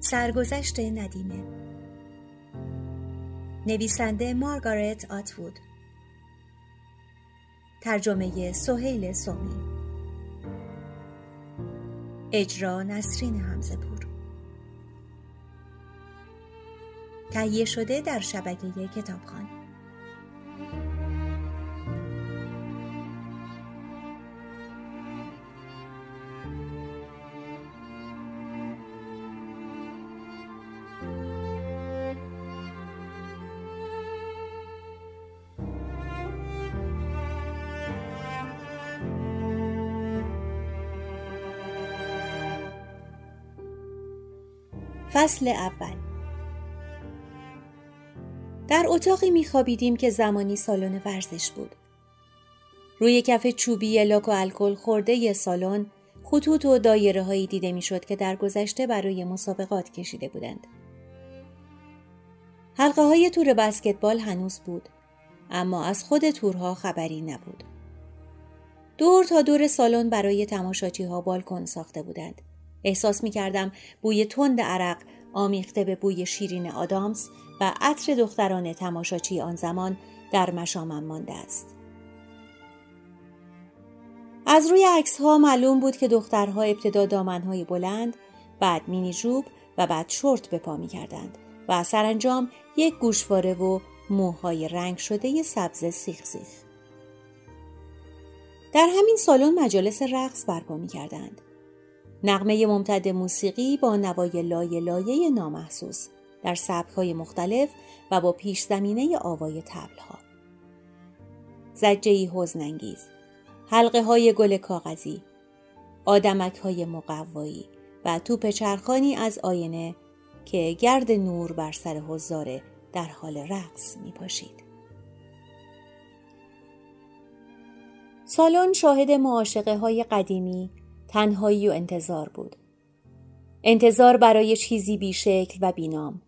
سرگذشت ندیمه. نویسنده مارگارت آتوود. ترجمه سهیل سومی. اجرا نسرین همزه پور تهیه شده در شبکه کتابخانه. فصل اول در اتاقی میخوابیدیم که زمانی سالن ورزش بود. روی کف چوبی لاک و الکل خورده سالن خطوط و دایره هایی دیده می‌شد که در گذشته برای مسابقات کشیده بودند. حلقه های تور بسکتبال هنوز بود اما از خود تورها خبری نبود. دور تا دور سالن برای تماشاچی ها بالکن ساخته بودند. احساس می کردم بوی تند عرق آمیخته به بوی شیرین آدامس و عطر دختران تماشاچی آن زمان در مشامم مانده است. از روی عکس ها معلوم بود که دخترها ابتدا دامنهای بلند، بعد مینی جوب و بعد شورت به پا می کردند و سرانجام یک گوشواره و موهای رنگ شده سبز سیخ سیخ. در همین سالن مجالس رقص برپا می کردند. نغمه ممتد موسیقی با نوای لایه لایه نامحسوس در سبکهای مختلف و با پیش زمینه آوای تبلها. زجهی حزنانگیز، حلقه های گل کاغذی، آدمک های مقوایی و توپ چرخانی از آینه که گرد نور بر سر حضاره در حال رقص می پاشید. سالن شاهد معاشقه های قدیمی تنهایی و انتظار بود. انتظار برای چیزی بیشکل و بینام.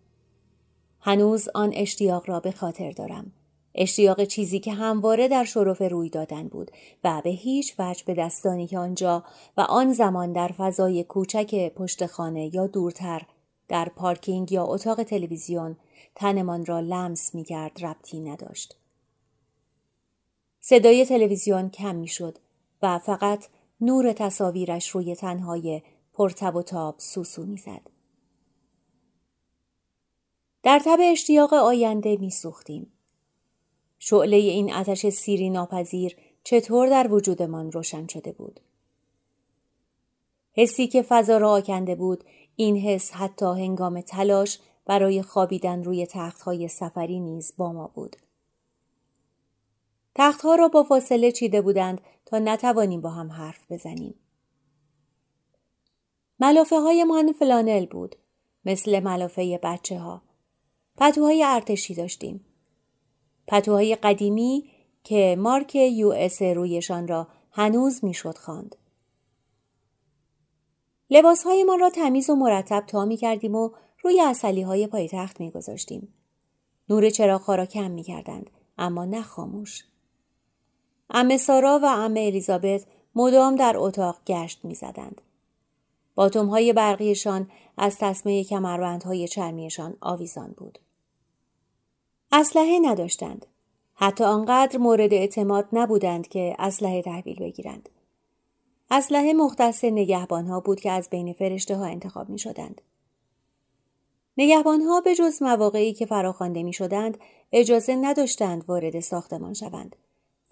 هنوز آن اشتیاق را به خاطر دارم. اشتیاق چیزی که همواره در شرف روی دادن بود و به هیچ وجه به دستانی که آنجا و آن زمان در فضای کوچک پشت خانه یا دورتر در پارکینگ یا اتاق تلویزیون تنمان را لمس می کرد ربطی نداشت. صدای تلویزیون کم می شد و فقط نور تصاویرش روی تنهای پرتب و تاب سوسو می‌زد. در تب اشتیاق آینده میسوختیم. شعله این آتش سیری ناپذیر چطور در وجودمان روشن شده بود؟ حسی که فضا را آکنده بود این حس حتی هنگام تلاش برای خوابیدن روی تختهای سفری نیز با ما بود. تختها را با فاصله چیده بودند تا نتوانیم با هم حرف بزنیم. ملافه های من فلانل بود مثل ملافه بچه ها. پتوهای ارتشی داشتیم. پتوهای قدیمی که مارک یو اس رویشان را هنوز می‌شد خواند. لباس ما را تمیز و مرتب تا می کردیم و روی اصلی های پایتخت می گذاشتیم. نور چراغ را کم می کردند اما نه خاموش. امه سارا و امه الیزابت مدام در اتاق گشت می‌زدند. های برقیشان از تسمه کمربندهای چرمیشان آویزان بود. اسلحه نداشتند. حتی آنقدر مورد اعتماد نبودند که اسلحه تحویل بگیرند. اسلحه مختص نگهبانها بود که از بین فرشته ها انتخاب می شدند. نگهبانها به جز مواقعی که فراخوانده می شدند اجازه نداشتند وارد ساختمان شوند.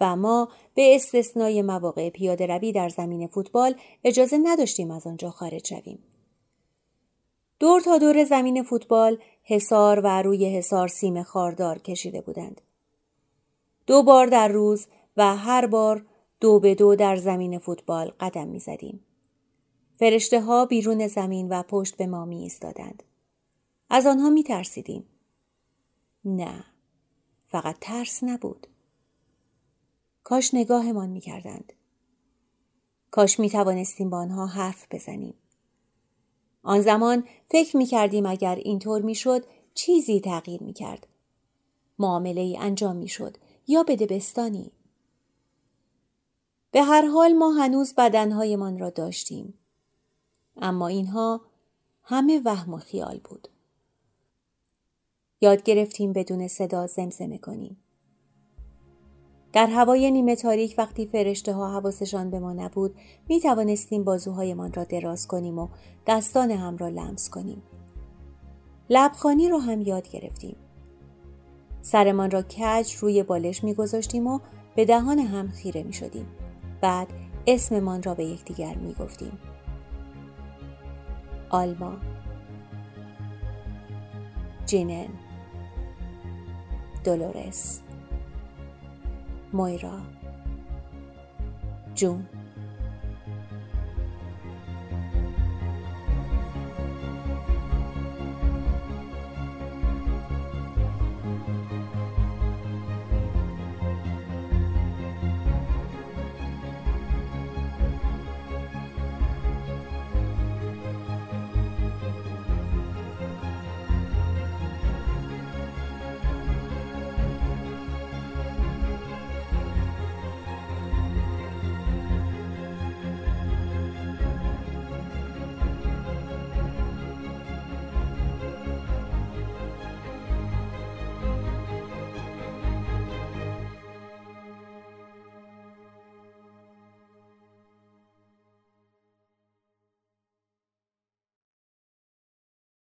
و ما به استثنای مواقع پیاده روی در زمین فوتبال اجازه نداشتیم از آنجا خارج شویم. دور تا دور زمین فوتبال حصار و روی حصار سیم خاردار کشیده بودند. دو بار در روز و هر بار دو به دو در زمین فوتبال قدم می زدیم. فرشته ها بیرون زمین و پشت به ما می ایستادند. از آنها می ترسیدیم. نه. فقط ترس نبود. کاش نگاهمان می کردند. کاش می توانستیم با آنها حرف بزنیم. آن زمان فکر می کردیم اگر اینطور می شد چیزی تغییر می کرد. معامله ای انجام می شد یا به دبستانی. به هر حال ما هنوز بدنهایمان را داشتیم. اما اینها همه وهم و خیال بود. یاد گرفتیم بدون صدا زمزمه کنیم. در هوای نیمه تاریک وقتی فرشته ها حواسشان به ما نبود می توانستیم بازوهایمان را دراز کنیم و دستان هم را لمس کنیم. لبخانی رو هم یاد گرفتیم. سرمان را کج روی بالش می گذاشتیم و به دهان هم خیره می شدیم. بعد اسممان را به یکدیگر می گفتیم. آلما جینن دولورس مویرا جون